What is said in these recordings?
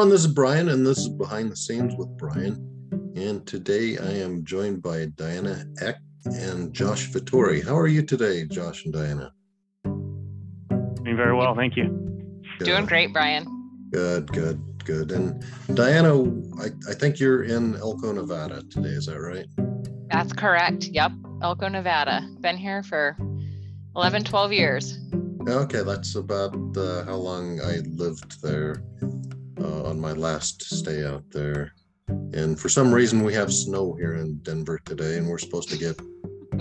Everyone, this is Brian, and this is Behind the Scenes with Brian. And today I am joined by Diana Eck and Josh Vittori. How are you today, Josh and Diana? Doing very well, thank you. Good. Doing great, Brian. Good, good, good. And Diana, I, I think you're in Elko, Nevada today. Is that right? That's correct. Yep. Elko, Nevada. Been here for 11, 12 years. Okay, that's about uh, how long I lived there uh, on my last stay out there. And for some reason, we have snow here in Denver today, and we're supposed to get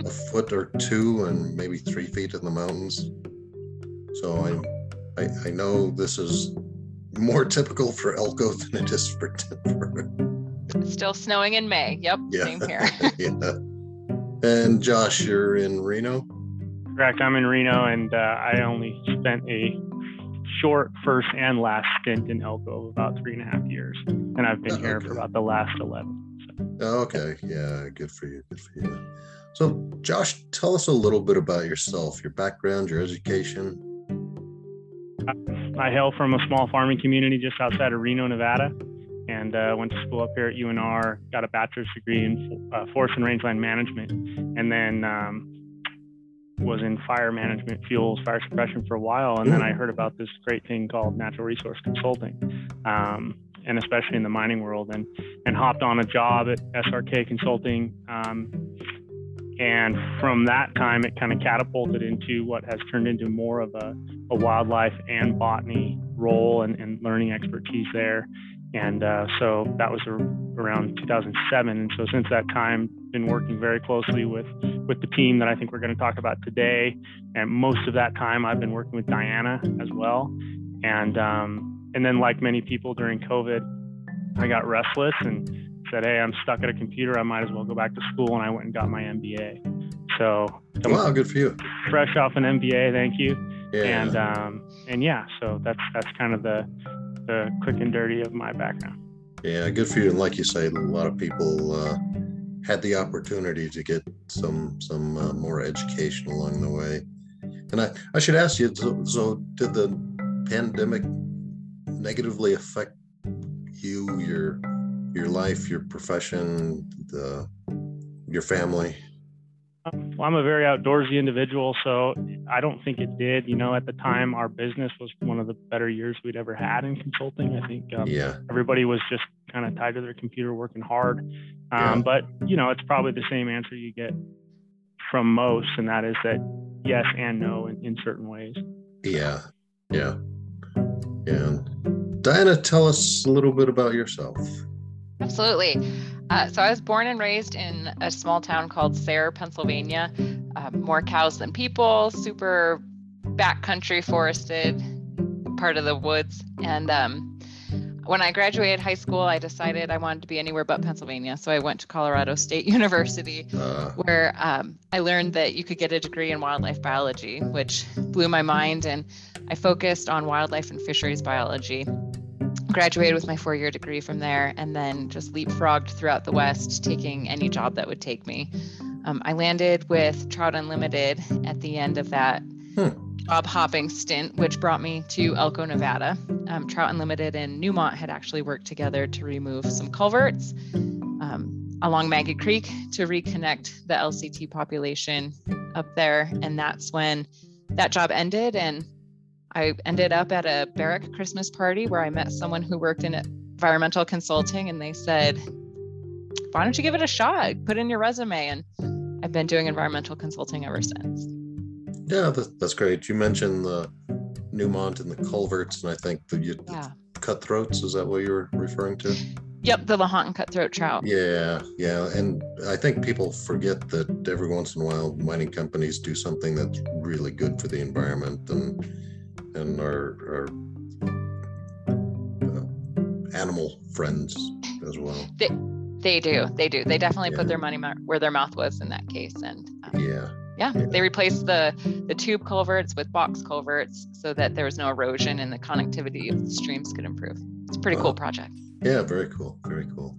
a foot or two and maybe three feet in the mountains. So I, I, I know this is more typical for Elko than it is for Denver. Still snowing in May. Yep. Yeah. Same here. yeah. And Josh, you're in Reno. Correct. I'm in Reno, and uh, I only spent a short first and last stint in Elko of about three and a half years, and I've been Oh, here okay. for about the last eleven. So. Oh, Okay, yeah, good for you. Good for you. So, Josh, tell us a little bit about yourself, your background, your education. I hail from a small farming community just outside of Reno, Nevada, and uh, went to school up here at UNR. Got a bachelor's degree in uh, forest and rangeland management, and then um, was in fire management, fuels, fire suppression for a while. And then I heard about this great thing called natural resource consulting, um, and especially in the mining world, and and hopped on a job at SRK Consulting. Um, and from that time, it kind of catapulted into what has turned into more of a, a wildlife and botany role and, and learning expertise there. And uh, so that was around 2007. And so since that time, been working very closely with with the team that I think we're going to talk about today. And most of that time, I've been working with Diana as well. And um, and then, like many people during COVID, I got restless and said, "Hey, I'm stuck at a computer. I might as well go back to school." And I went and got my MBA. So Wow, good for you. fresh off an MBA. Thank you Yeah. and um, and yeah, so that's that's kind of the the quick and dirty of my background. yeah, good for you. And like you say, a lot of people uh, had the opportunity to get some some uh, more education along the way. And I, I should ask you, so, so did the pandemic negatively affect you, your your life, your profession, the your family? Well, I'm a very outdoorsy individual, so I don't think it did. You know, at the time, our business was one of the better years we'd ever had in consulting. I think um, Yeah. everybody was just kind of tied to their computer, working hard. Yeah. Um, but you know, it's probably the same answer you get from most, and that is that yes and no in, in certain ways. Yeah, yeah, yeah. And Diana, tell us a little bit about yourself. Absolutely. Uh, so I was born and raised in a small town called Sayre, Pennsylvania. Uh, more cows than people, super backcountry forested part of the woods. And um, when I graduated high school, I decided I wanted to be anywhere but Pennsylvania. So I went to Colorado State University. Uh, where um, I learned that you could get a degree in wildlife biology, which blew my mind. And I focused on wildlife and fisheries biology. Graduated with my four year degree from there, and then just leapfrogged throughout the West, taking any job that would take me. Um, I landed with Trout Unlimited at the end of that Hmm. job hopping stint, which brought me to Elko, Nevada. Um, Trout Unlimited and Newmont had actually worked together to remove some culverts um, along Maggie Creek to reconnect the LCT population up there. And that's when that job ended. And I ended up at a Barrick Christmas party where I met someone who worked in environmental consulting. And they said, Why don't you give it a shot? Put in your resume. And I've been doing environmental consulting ever since. yeah, that's great. You mentioned the Newmont and the culverts, and I think the you, Yeah. cutthroats. Is that what you were referring to? Yep, the Lahontan cutthroat trout. Yeah, yeah, and I think people forget that every once in a while mining companies do something that's really good for the environment and and our, our uh, animal friends. as well. They, they do. They do. They definitely Yeah. put their money where their mouth was in that case. And um, Yeah. yeah, Yeah. they replaced the the tube culverts with box culverts so that there was no erosion and the connectivity of the streams could improve. It's a pretty Wow. cool project. Yeah, very cool. Very cool.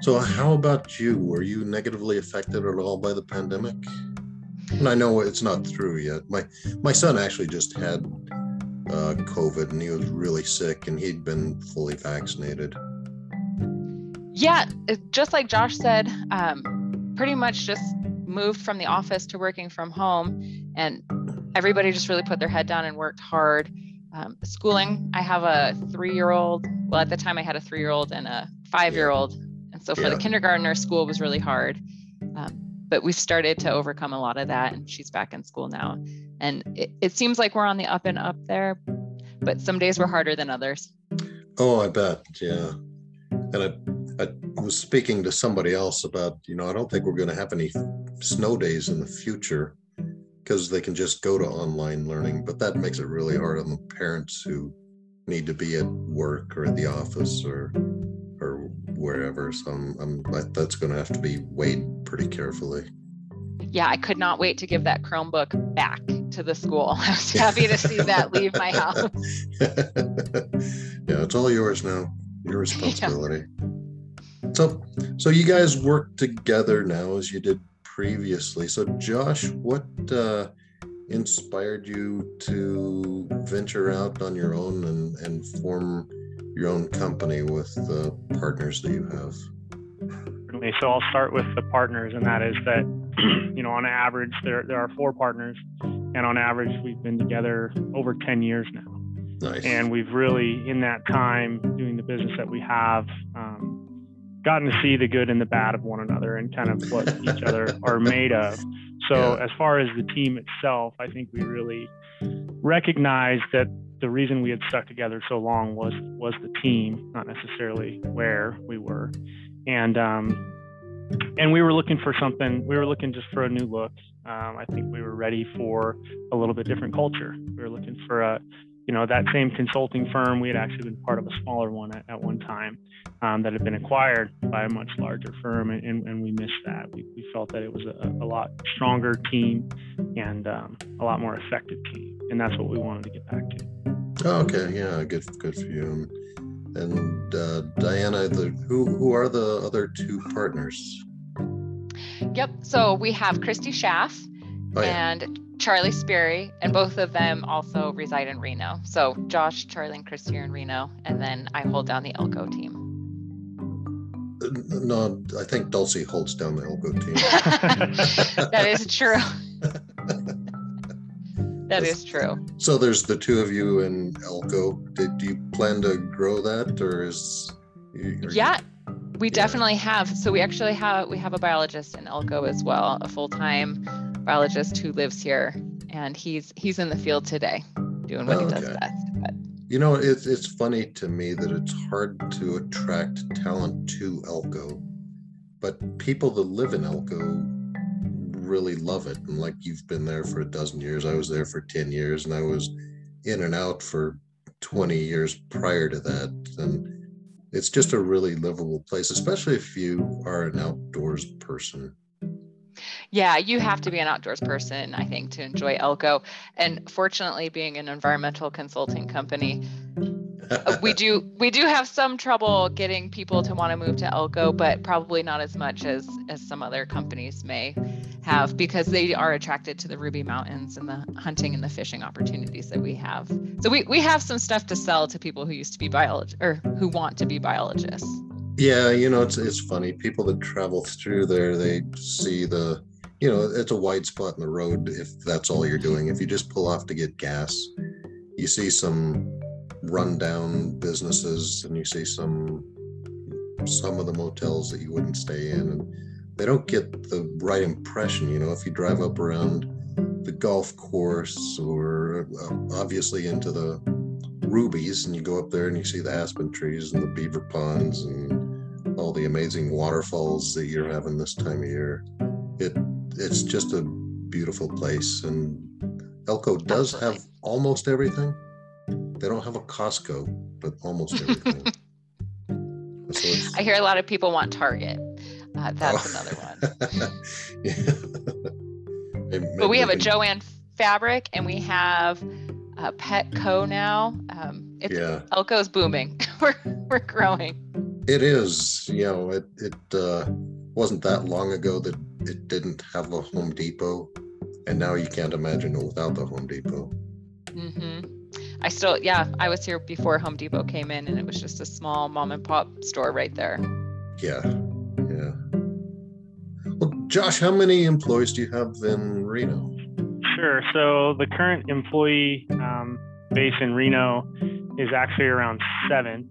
So, how about you? Were you negatively affected at all by the pandemic? And I know it's not through yet. My my son actually just had uh, COVID, and he was really sick, and he'd been fully vaccinated. Yeah, just like Josh said, um, pretty much just moved from the office to working from home, and everybody just really put their head down and worked hard. Um, schooling, I have a three-year-old. Well, at the time, I had a three-year-old and a five-year-old, and so for Yeah. the kindergartner, school was really hard. But we've started to overcome a lot of that, and she's back in school now. And it, it seems like we're on the up and up there, but some days were harder than others. Oh, I bet. Yeah. And I, I was speaking to somebody else about, you know, I don't think we're going to have any snow days in the future because they can just go to online learning. But that makes it really hard on the parents who need to be at work or at the office or wherever. So I'm, I'm that's going to have to be weighed pretty carefully. yeah, I could not wait to give that Chromebook back to the school. I was happy to see that leave my house. yeah, it's all yours now. Your responsibility. So, so you guys work together now as you did previously. So, Josh, what uh, inspired you to venture out on your own and, and form your own company with the partners that you have? Certainly. So I'll start with the partners, and that is that, you know, on average, there, there are four partners, and on average, we've been together over 10 years now. Nice. And we've really, in that time, doing the business that we have, um, gotten to see the good and the bad of one another and kind of what each other are made of. So, Yeah. as far as the team itself, I think we really recognize that the reason we had stuck together so long was was the team, not necessarily where we were, and um, and we were looking for something. We were looking just for a new look. Um, I think we were ready for a little bit different culture. We were looking for a you know that same consulting firm we had actually been part of a smaller one at, at one time um, that had been acquired by a much larger firm and, and, and we missed that we, we felt that it was a, a lot stronger team and um, a lot more effective team and that's what we wanted to get back to Oh, okay, yeah, good, good for you. And uh, Diana, the, who who are the other two partners? Yep. So we have Christy Schaff Oh, yeah. and Charlie Sperry, and both of them also reside in Reno. So Josh, Charlie, and Christy are in Reno, and then I hold down the Elko team. Uh, No, I think Dulcie holds down the Elko team. that is true. That is true. So there's the two of you in Elko. Did do you plan to grow that, or is? are you- Yeah, we Yeah. definitely have. So we actually have we have a biologist in Elko as well, a full time biologist who lives here, and he's he's in the field today, doing what he does Okay. best. But You know, it's it's funny to me that it's hard to attract talent to Elko, but people that live in Elko really love it. And like you've been there for a dozen years, I was there for ten years, and I was in and out for twenty years prior to that, and it's just a really livable place, especially if you are an outdoors person. yeah, you have to be an outdoors person, I think, to enjoy Elko. And fortunately, being an environmental consulting company, Uh, we do we do have some trouble getting people to want to move to Elko, but probably not as much as as some other companies may have because they are attracted to the Ruby Mountains and the hunting and the fishing opportunities that we have. So we, we have some stuff to sell to people who used to be biologists or who want to be biologists. Yeah, you know, it's it's funny. People that travel through there, they see the, you know, it's a wide spot in the road if that's all you're doing. If you just pull off to get gas, you see some rundown businesses and you see some some of the motels that you wouldn't stay in and they don't get the right impression, you know, if you drive up around the golf course or uh, obviously into the rubies and you go up there and you see the aspen trees and the beaver ponds and all the amazing waterfalls that you're having this time of year. It it's just a beautiful place and elko does have almost everything they don't have a costco but almost everything So I hear a lot of people want Target. Uh, that's Oh. another one. yeah. But we have a Joann Fabric and we have a Petco now. Um, it's Yeah, Elko's booming. we're we're growing. it is. You know, it it uh, wasn't that long ago that it didn't have a Home Depot, and now you can't imagine it without the Home Depot. hmm I still, yeah, I was here before Home Depot came in, and it was just a small mom and pop store right there. Yeah, yeah. Well, Josh, how many employees do you have in Reno? Sure. So the current employee um, base in Reno is actually around seven.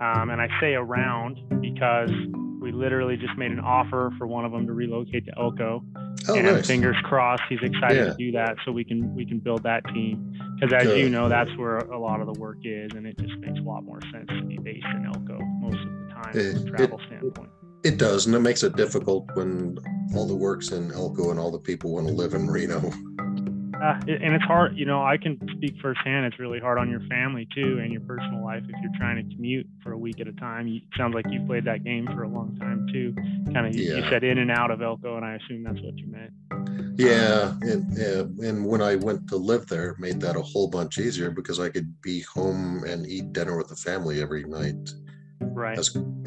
Um, and I say around because we literally just made an offer for one of them to relocate to Elko. Oh, and nice. fingers crossed, he's excited Yeah. to do that so we can we can build that team. Because as you know, that's where a lot of the work is, and it just makes a lot more sense to be based in Elko most of the time It- from a travel standpoint. It does, and it makes it difficult when all the work's in Elko and all the people want to live in Reno. Uh, and it's hard, you know, I can speak firsthand. It's really hard on your family too and your personal life if you're trying to commute for a week at a time. You, sounds like you've played that game for a long time too. Kind of, you, you said in and out of Elko, and I assume that's what you meant. Yeah, and and when I went to live there, it made that a whole bunch easier because I could be home and eat dinner with the family every night. Right.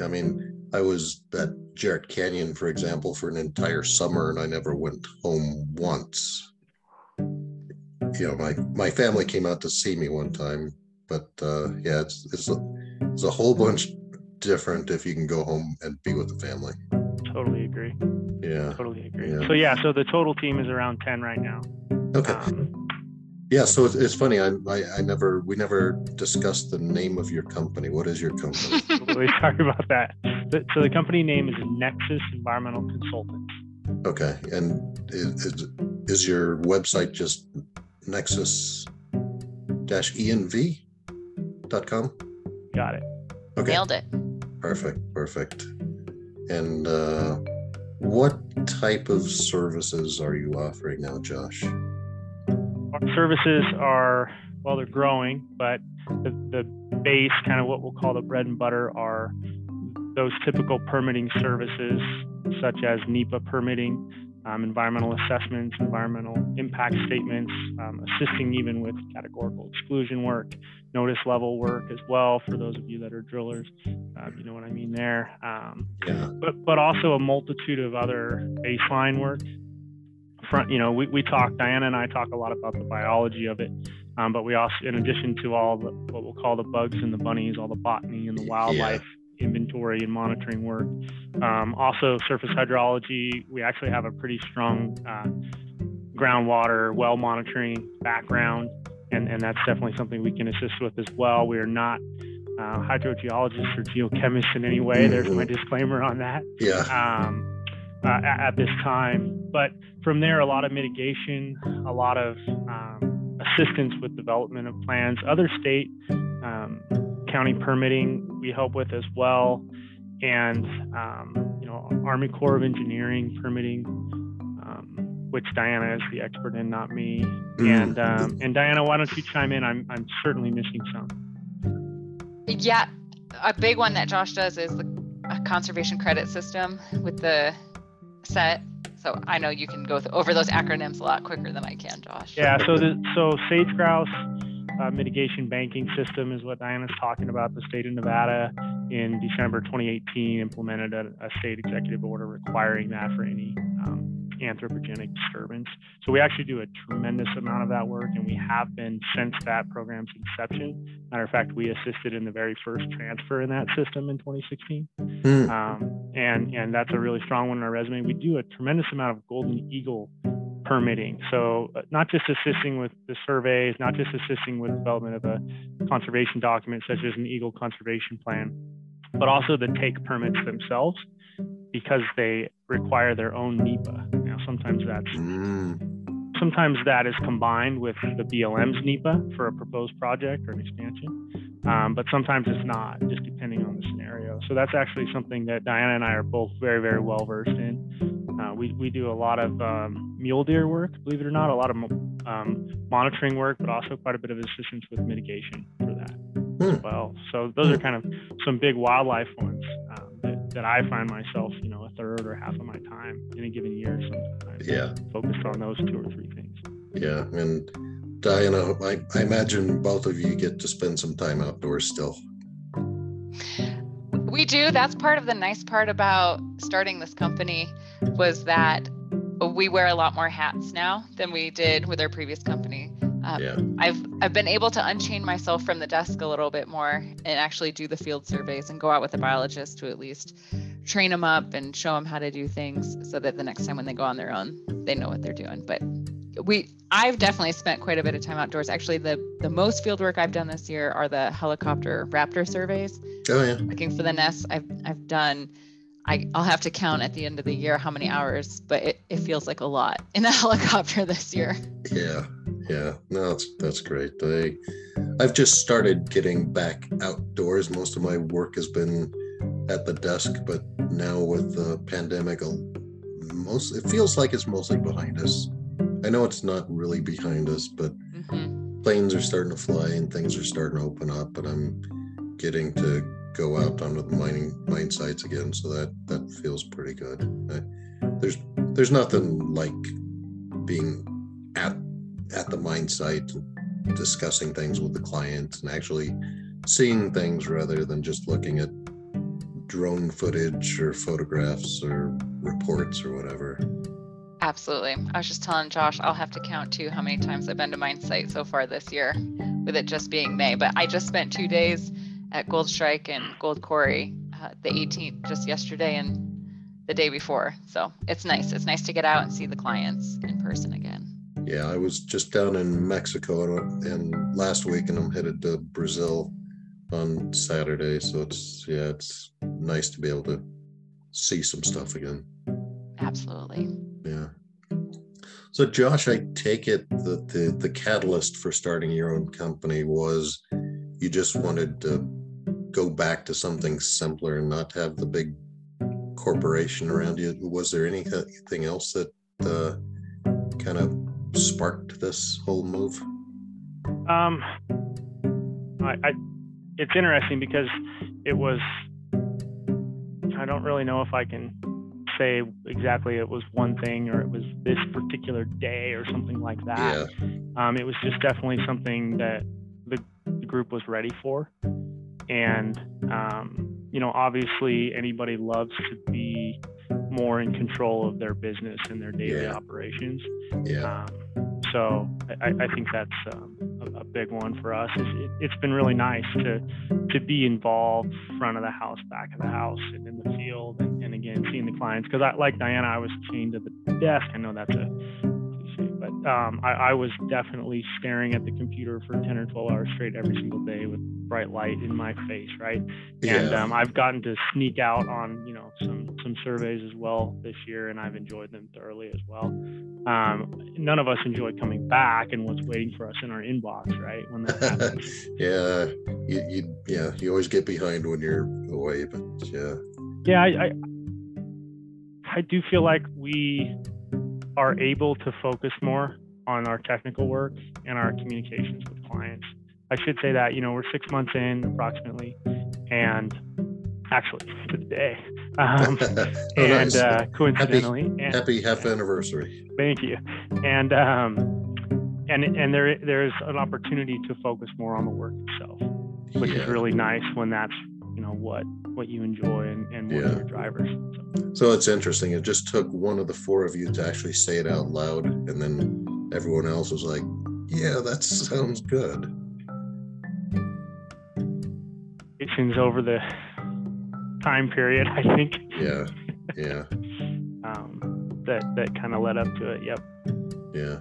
I mean, I was at Jerritt Canyon, for example, for an entire summer, and I never went home once. You know, my my family came out to see me one time, but uh, yeah, it's it's a, it's a whole bunch different if you can go home and be with the family. Totally agree. Yeah. Totally agree. Yeah. So yeah, so the total team is around 10 right now. Okay. Um, Yeah, so it's, it's funny. I, I I never we never discussed the name of your company. What is your company? really sorry about that. So the company name is Nexus Environmental Consultants. Okay, and is is, is your website just nexus dash env dot com? Got it. Okay, Nailed it. perfect, perfect. And uh, what type of services are you offering now, Josh? Our services are well, they're growing, but the, the base, kind of what we'll call the bread and butter, are those typical permitting services such as NEPA permitting, um, environmental assessments, environmental impact statements, um, assisting even with categorical exclusion work, notice level work as well for those of you that are drillers. Um, you know what I mean there. Um, Yeah, but but also a multitude of other baseline work. Front, you know, we, we talk. Diana and I talk a lot about the biology of it, um, but we also, in addition to all the what we'll call the bugs and the bunnies, all the botany and the Yeah. And monitoring work. Um, also, surface hydrology. We actually have a pretty strong uh, groundwater well monitoring background, and and that's definitely something we can assist with as well. We are not uh, hydrogeologists or geochemists in any way. There's my Mhm. disclaimer on that yeah, um, uh, at, at this time. But from there, a lot of mitigation, a lot of um, assistance with development of plans. Other state, um, county permitting we help with as well, and um, you know Army Corps of Engineering permitting. Um, which Diana is the expert in, not me. Mm. And um, and Diana, why don't you chime in? I'm I'm certainly missing some. Yeah, a big one that Josh does is the conservation credit system with the SETT. So I know you can go th- over those acronyms a lot quicker than I can, Josh. Yeah, so the so sage grouse uh, mitigation banking system is what Diana's talking about. The state of Nevada in December 2018 implemented a, a state executive order requiring that for any um, anthropogenic disturbance. So we actually do a tremendous amount of that work, and we have been since that program's inception. Matter of fact, we assisted in the very first transfer in that system in 2016 Hmm. um, and and that's a really strong one on our resume. We do a tremendous amount of Golden Eagle permitting, so uh, not just assisting with the surveys, not just assisting with development of a conservation document such as an Eagle conservation plan, but also the take permits themselves because they require their own NEPA. Now sometimes that's Mm. sometimes that is combined with the BLM's NEPA for a proposed project or an expansion, um, but sometimes it's not, just depending on the scenario. So that's actually something that Diana and I are both very, very well versed in. Uh, we, we do a lot of um, mule deer work, believe it or not, a lot of um, monitoring work, but also quite a bit of assistance with mitigation for that. as well. So those are kind of some big wildlife ones um, that, that I find myself, you know, a third or half of my time in a given year sometimes. Yeah. Focused on those two or three things. Yeah. And Diana, I, I imagine both of you get to spend some time outdoors still. We do. That's part of the nice part about starting this company was that we wear a lot more hats now than we did with our previous company. Um, Yeah. I've I've been able to unchain myself from the desk a little bit more and actually do the field surveys and go out with a biologist to at least train them up and show them how to do things so that the next time when they go on their own, they know what they're doing. But we I've definitely spent quite a bit of time outdoors. Actually, the the most field work I've done this year are the helicopter raptor surveys Oh yeah. looking for the nests. I've I've done. I, I'll have to count at the end of the year how many hours, but it, it feels like a lot in a helicopter this year. Yeah. Yeah. No, that's that's great. I I've just started getting back outdoors. Most of my work has been at the desk, but now with the pandemic, most it feels like it's mostly behind us. I know it's not really behind us, but hmm planes are starting to fly and things are starting to open up and i'm getting to go out onto the mining mine sites again so that that feels pretty good. I, there's there's nothing like being at at the mine site discussing things with the clients, and actually seeing things rather than just looking at drone footage or photographs or reports or whatever Absolutely. I was just telling Josh, I'll have to count too how many times I've been to mine site so far this year, with it just being May. But I just spent two days at Goldstrike and Gold Quarry, uh, the 18th, just yesterday and the day before. So it's nice. It's nice to get out and see the clients in person again. Yeah, I was just down in Mexico and, and last week, and I'm headed to Brazil on Saturday. So it's yeah, it's nice to be able to see some stuff again. Absolutely. So Josh, I take it that the the catalyst for starting your own company was you just wanted to go back to something simpler and not have the big corporation around you. Was there anything else that uh, kind of sparked this whole move? Um, I, I, it's interesting because it was. I don't really know if I can say exactly it was one thing or it was this particular day or something like that. Yeah. Um, it was just definitely something that the, the group was ready for, and um, you know, obviously, anybody loves to be more in control of their business and their daily Yeah. operations. Yeah. Um, so I, I think that's um, a, a big one for us. Is it, it's been really nice to to be involved, front of the house, back of the house, and in the field, and, and seeing the clients. Because I, like Diana, I was chained to the desk. I know that's a cliche, but um, I, I was definitely staring at the computer for 10 or 12 hours straight every single day with bright light in my face, right? and Yeah. um, I've gotten to sneak out on you know some some surveys as well this year, and I've enjoyed them thoroughly as well. Um, none of us enjoy coming back and what's waiting for us in our inbox, right? When that happens. yeah. You, you yeah, you always get behind when you're away, but yeah. yeah, I, I I do feel like we are able to focus more on our technical work and our communications with clients. I should say that you know we're six months in approximately, and actually to the day. Um, oh, and nice. uh, coincidentally, and, Happy half anniversary. thank you. And um, and and there there is an opportunity to focus more on the work itself, which Yeah. is really nice when that's what what you enjoy and, and what Yeah. are your drivers. So, So it's interesting. It just took one of the four of you to actually say it out loud, and then everyone else was like, "Yeah, that sounds good." It seems over the time period, I think, Yeah, yeah, um, that that kind of led up to it. Yep. yeah.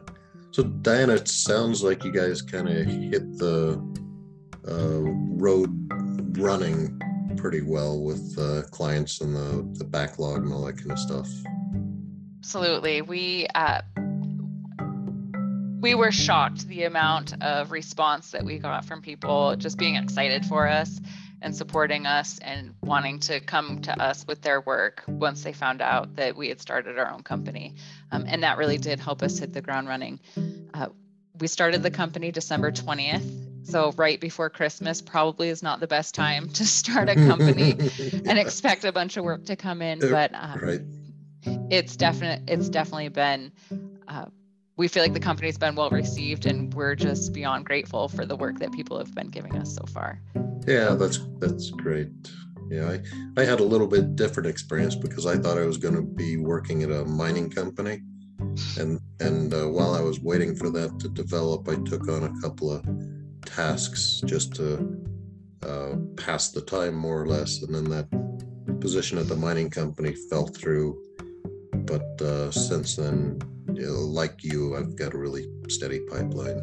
So Diana, it sounds like you guys kind of hit the uh, road running pretty well with uh, clients and the the backlog and all that kind of stuff. Absolutely. We uh, we were shocked the amount of response that we got from people just being excited for us and supporting us and wanting to come to us with their work once they found out that we had started our own company. Um, and that really did help us hit the ground running. Uh, we started the company December 20th So right before Christmas probably is not the best time to start a company and expect a bunch of work to come in. But um, right. it's definite. It's definitely been. Uh, we feel like the company's been well received, and we're just beyond grateful for the work that people have been giving us so far. Yeah, that's that's great. Yeah, I, I had a little bit different experience because I thought I was going to be working at a mining company, and and uh, while I was waiting for that to develop, I took on a couple of tasks just to uh, pass the time more or less, and then that position at the mining company fell through. But uh, since then, you know, like you, I've got a really steady pipeline.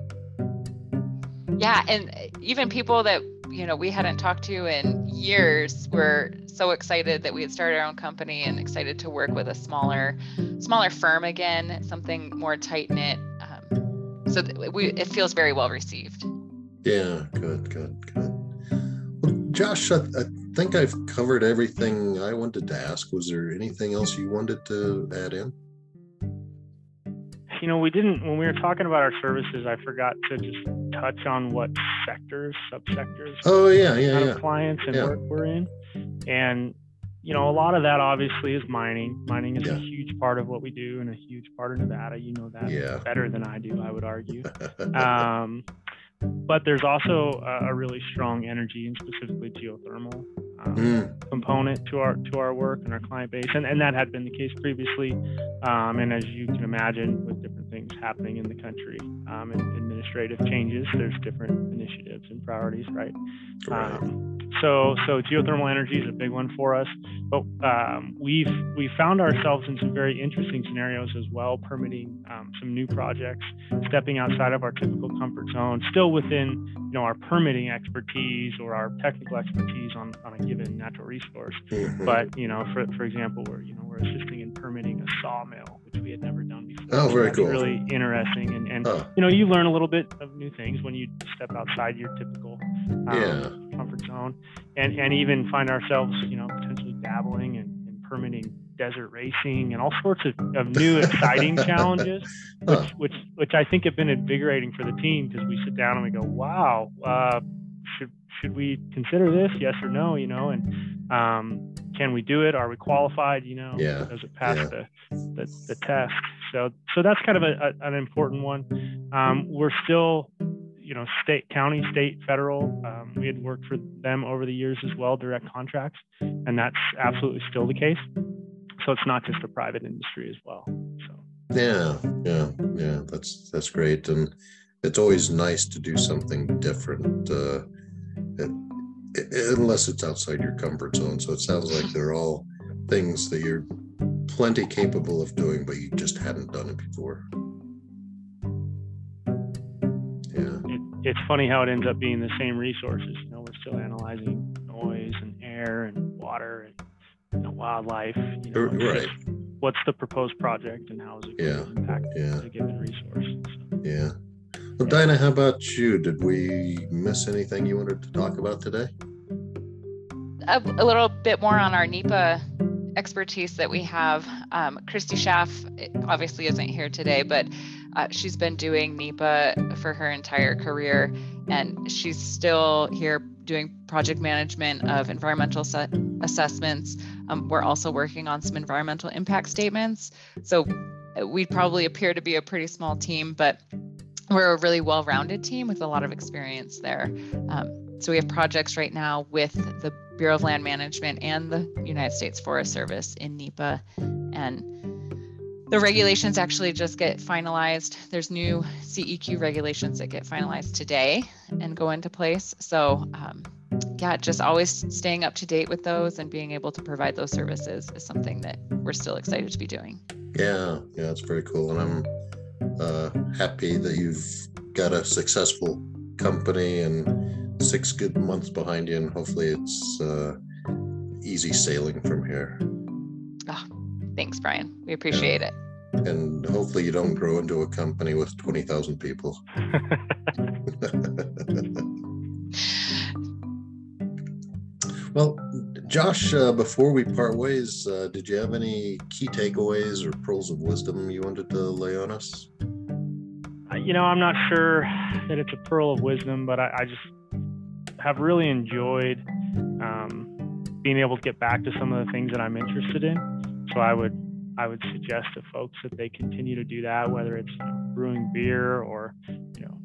Yeah, and even people that you know we hadn't talked to in years were so excited that we had started our own company and excited to work with a smaller smaller firm again something more tight knit um, so we it feels very well received yeah good good good well, josh I, I think i've covered everything i wanted to ask was there anything else you wanted to add in you know, we didn't when we were talking about our services. I forgot to just touch on what sectors, subsectors. Oh yeah, yeah, yeah. Clients and yeah. work we're in, and you know, a lot of that obviously is mining. Mining is Yeah. a huge part of what we do and a huge part of Nevada. You know that Yeah. better than I do, I would argue. um, but there's also a, a really strong energy and specifically geothermal um, Mm, component to our to our work and our client base, and, and that had been the case previously. Um, and as you can imagine, with different things happening in the country um, and administrative changes, there's different initiatives and priorities, right? Um, so so geothermal energy is a big one for us, but um, we've we found ourselves in some very interesting scenarios as well, permitting um, some new projects, stepping outside of our typical comfort zone, still within you know our permitting expertise or our technical expertise on, on a given natural resource. Mhm. But you know, for for example, we're you know we're assisting in permitting a sawmill, which we had never. Oh, very cool. Really interesting, and and Oh, you know you learn a little bit of new things when you step outside your typical um, Yeah. comfort zone and and even find ourselves you know potentially dabbling in, in permitting desert racing and all sorts of, of new exciting challenges which Huh. which which i think have been invigorating for the team because we sit down and we go wow uh, should should we consider this yes or no you know and um, can we do it? Are we qualified? You know Yeah, does it pass yeah. the, the the test? So so that's kind of a, a, an important one. Um, we're still you know state county state federal. Um, we had worked for them over the years as well direct contracts and that's absolutely still the case. So it's not just a private industry as well so. Yeah, yeah, yeah. That's that's great, and it's always nice to do something different, uh, it- unless it's outside your comfort zone. So it sounds like they're all things that you're plenty capable of doing, but you just hadn't done it before. Yeah, it, it's funny how it ends up being the same resources. You know, we're still analyzing noise and air and water and you know, wildlife. You know, right. what's the proposed project and how is it going Yeah, to impact yeah. the given resource? So, yeah. Well, Diana, how about you? Did we miss anything you wanted to talk about today? a, a little bit more on our NEPA expertise that we have. Um, Christy Schaff eh, obviously isn't here today, but uh, she's been doing NEPA for her entire career, and she's still here doing project management of environmental se- assessments. Um, we're also working on some environmental impact statements. So uh, we probably appear to be a pretty small team, but we're a really well-rounded team with a lot of experience there. Um, so we have projects right now with the Bureau of Land Management and the United States Forest Service in NEPA. And the regulations actually just get finalized. There's new CEQ regulations that get finalized today and go into place. So um, yeah, just always staying up to date with those and being able to provide those services is something that we're still excited to be doing. Yeah, yeah, it's very cool, and I'm uh, happy that you've got a successful company and six good months behind you, and hopefully it's uh, easy sailing from here. Thanks, Brian. We appreciate it. And hopefully you don't grow into a company with twenty thousand people. well, Josh, uh, before we part ways, uh, did you have any key takeaways or pearls of wisdom you wanted to lay on us? You know, I'm not sure that it's a pearl of wisdom, but I, I just have really enjoyed um, being able to get back to some of the things that I'm interested in. So I would I would suggest to folks that they continue to do that, whether it's brewing beer or you know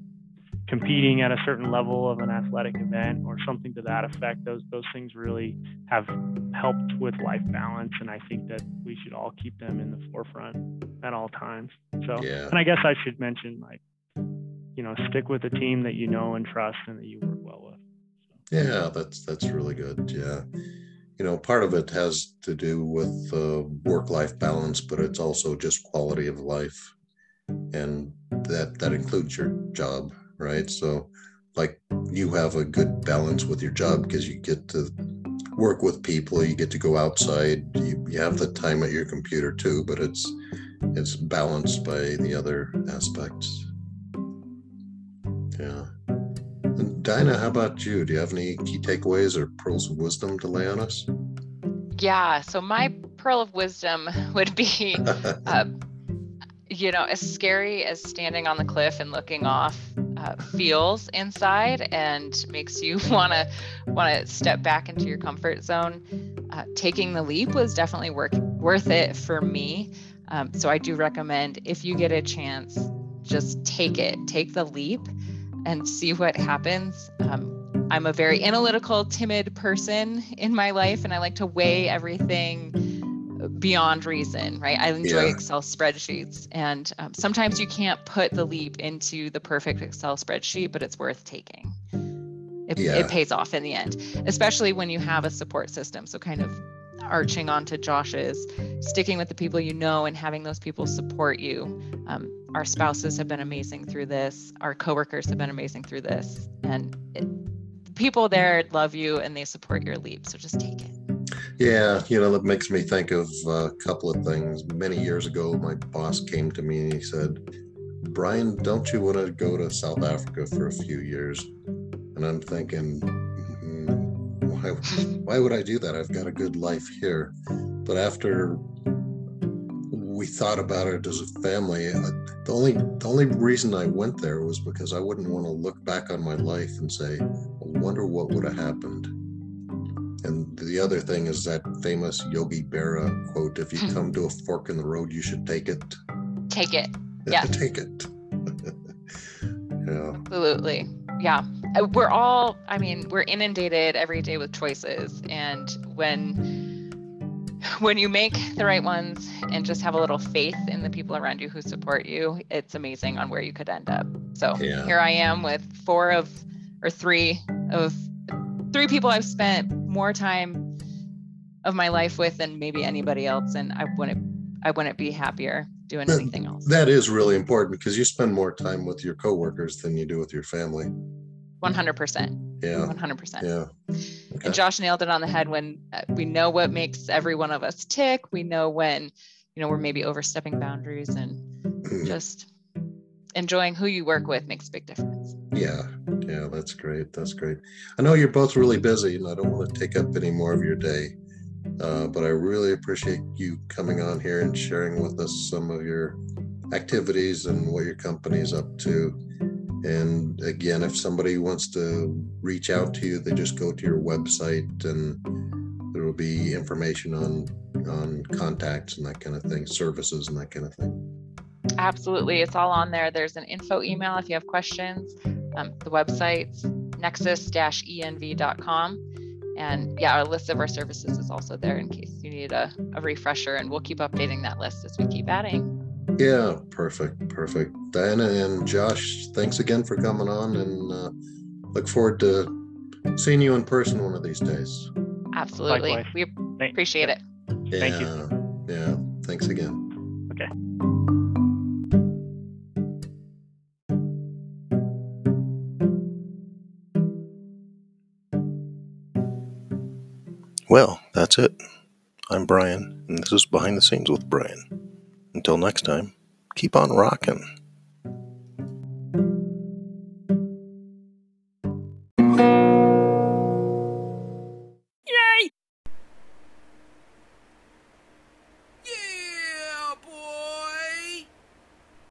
competing at a certain level of an athletic event or something to that effect. Those those things really have helped with life balance, and I think that we should all keep them in the forefront at all times. So, Yeah. and I guess I should mention like you know stick with a team that you know and trust and that you work well with. Yeah, that's that's really good. Yeah. You know, part of it has to do with uh, work-life balance, but it's also just quality of life, and that that includes your job, right? So, like you have a good balance with your job because you get to work with people, you get to go outside, you, you have the time at your computer too, but it's it's balanced by the other aspects. Yeah. And Diana, how about you? Do you have any key takeaways or pearls of wisdom to lay on us? Yeah. So my pearl of wisdom would be, uh, you know, as scary as standing on the cliff and looking off uh, feels inside and makes you want to want to step back into your comfort zone. Uh, taking the leap was definitely work, worth it for me. Um, so I do recommend if you get a chance, just take it, take the leap, and see what happens. Um, I'm a very analytical, timid person in my life, and I like to weigh everything beyond reason, right? I enjoy Yeah. Excel spreadsheets, and um, sometimes you can't put the leap into the perfect Excel spreadsheet, but it's worth taking. It, Yeah. it pays off in the end, especially when you have a support system. So, kind of arching onto Josh's, sticking with the people you know and having those people support you. Um, our spouses have been amazing through this. Our coworkers have been amazing through this, and it, people there love you and they support your leap. So just take it. Yeah, you know, that makes me think of a couple of things. Many years ago, my boss came to me and he said, Brian, don't you want to go to South Africa for a few years? And I'm thinking, "Mm, why, why would I do that? I've got a good life here. But after we thought about it as a family, uh, the only the only reason I went there was because I wouldn't want to look back on my life and say, I wonder what would have happened. And the other thing is that famous Yogi Berra quote: "If you come to a fork in the road, you should take it." Take it. Yeah. take it. yeah, Absolutely. Yeah. Uh, We're all, I mean, we're inundated every day with choices. And when when you make the right ones and just have a little faith in the people around you who support you, it's amazing on where you could end up. So Yeah. here I am with four of or three of three people I've spent more time of my life with than maybe anybody else. And I wouldn't I wouldn't be happier doing That- anything else. that is really important because you spend more time with your coworkers than you do with your family. 100%. Yeah, 100%. yeah. Okay. And Josh nailed it on the head when uh, we know what makes every one of us tick. We know when, you know, we're maybe overstepping boundaries and Mm, just enjoying who you work with makes a big difference. Yeah, yeah, that's great. That's great. I know you're both really busy, and I don't want to take up any more of your day. Uh, but I really appreciate you coming on here and sharing with us some of your activities and what your company is up to. And again, if somebody wants to reach out to you, they just go to your website, and there will be information on on contacts and that kind of thing, services and that kind of thing. Absolutely. It's all on there. There's an info email if you have questions. Um, the website's nexus-env.com. And yeah, our list of our services is also there in case you need a, a refresher. And we'll keep updating that list as we keep adding. Yeah, perfect, perfect. Diana and Josh, thanks again for coming on, and uh, look forward to seeing you in person one of these days. Absolutely. Likewise. We Thank- appreciate it. Yeah, Thank you. Yeah, thanks again. Well, that's it. I'm Brian, and this is Behind the Scenes with Brian. Until next time, keep on rocking.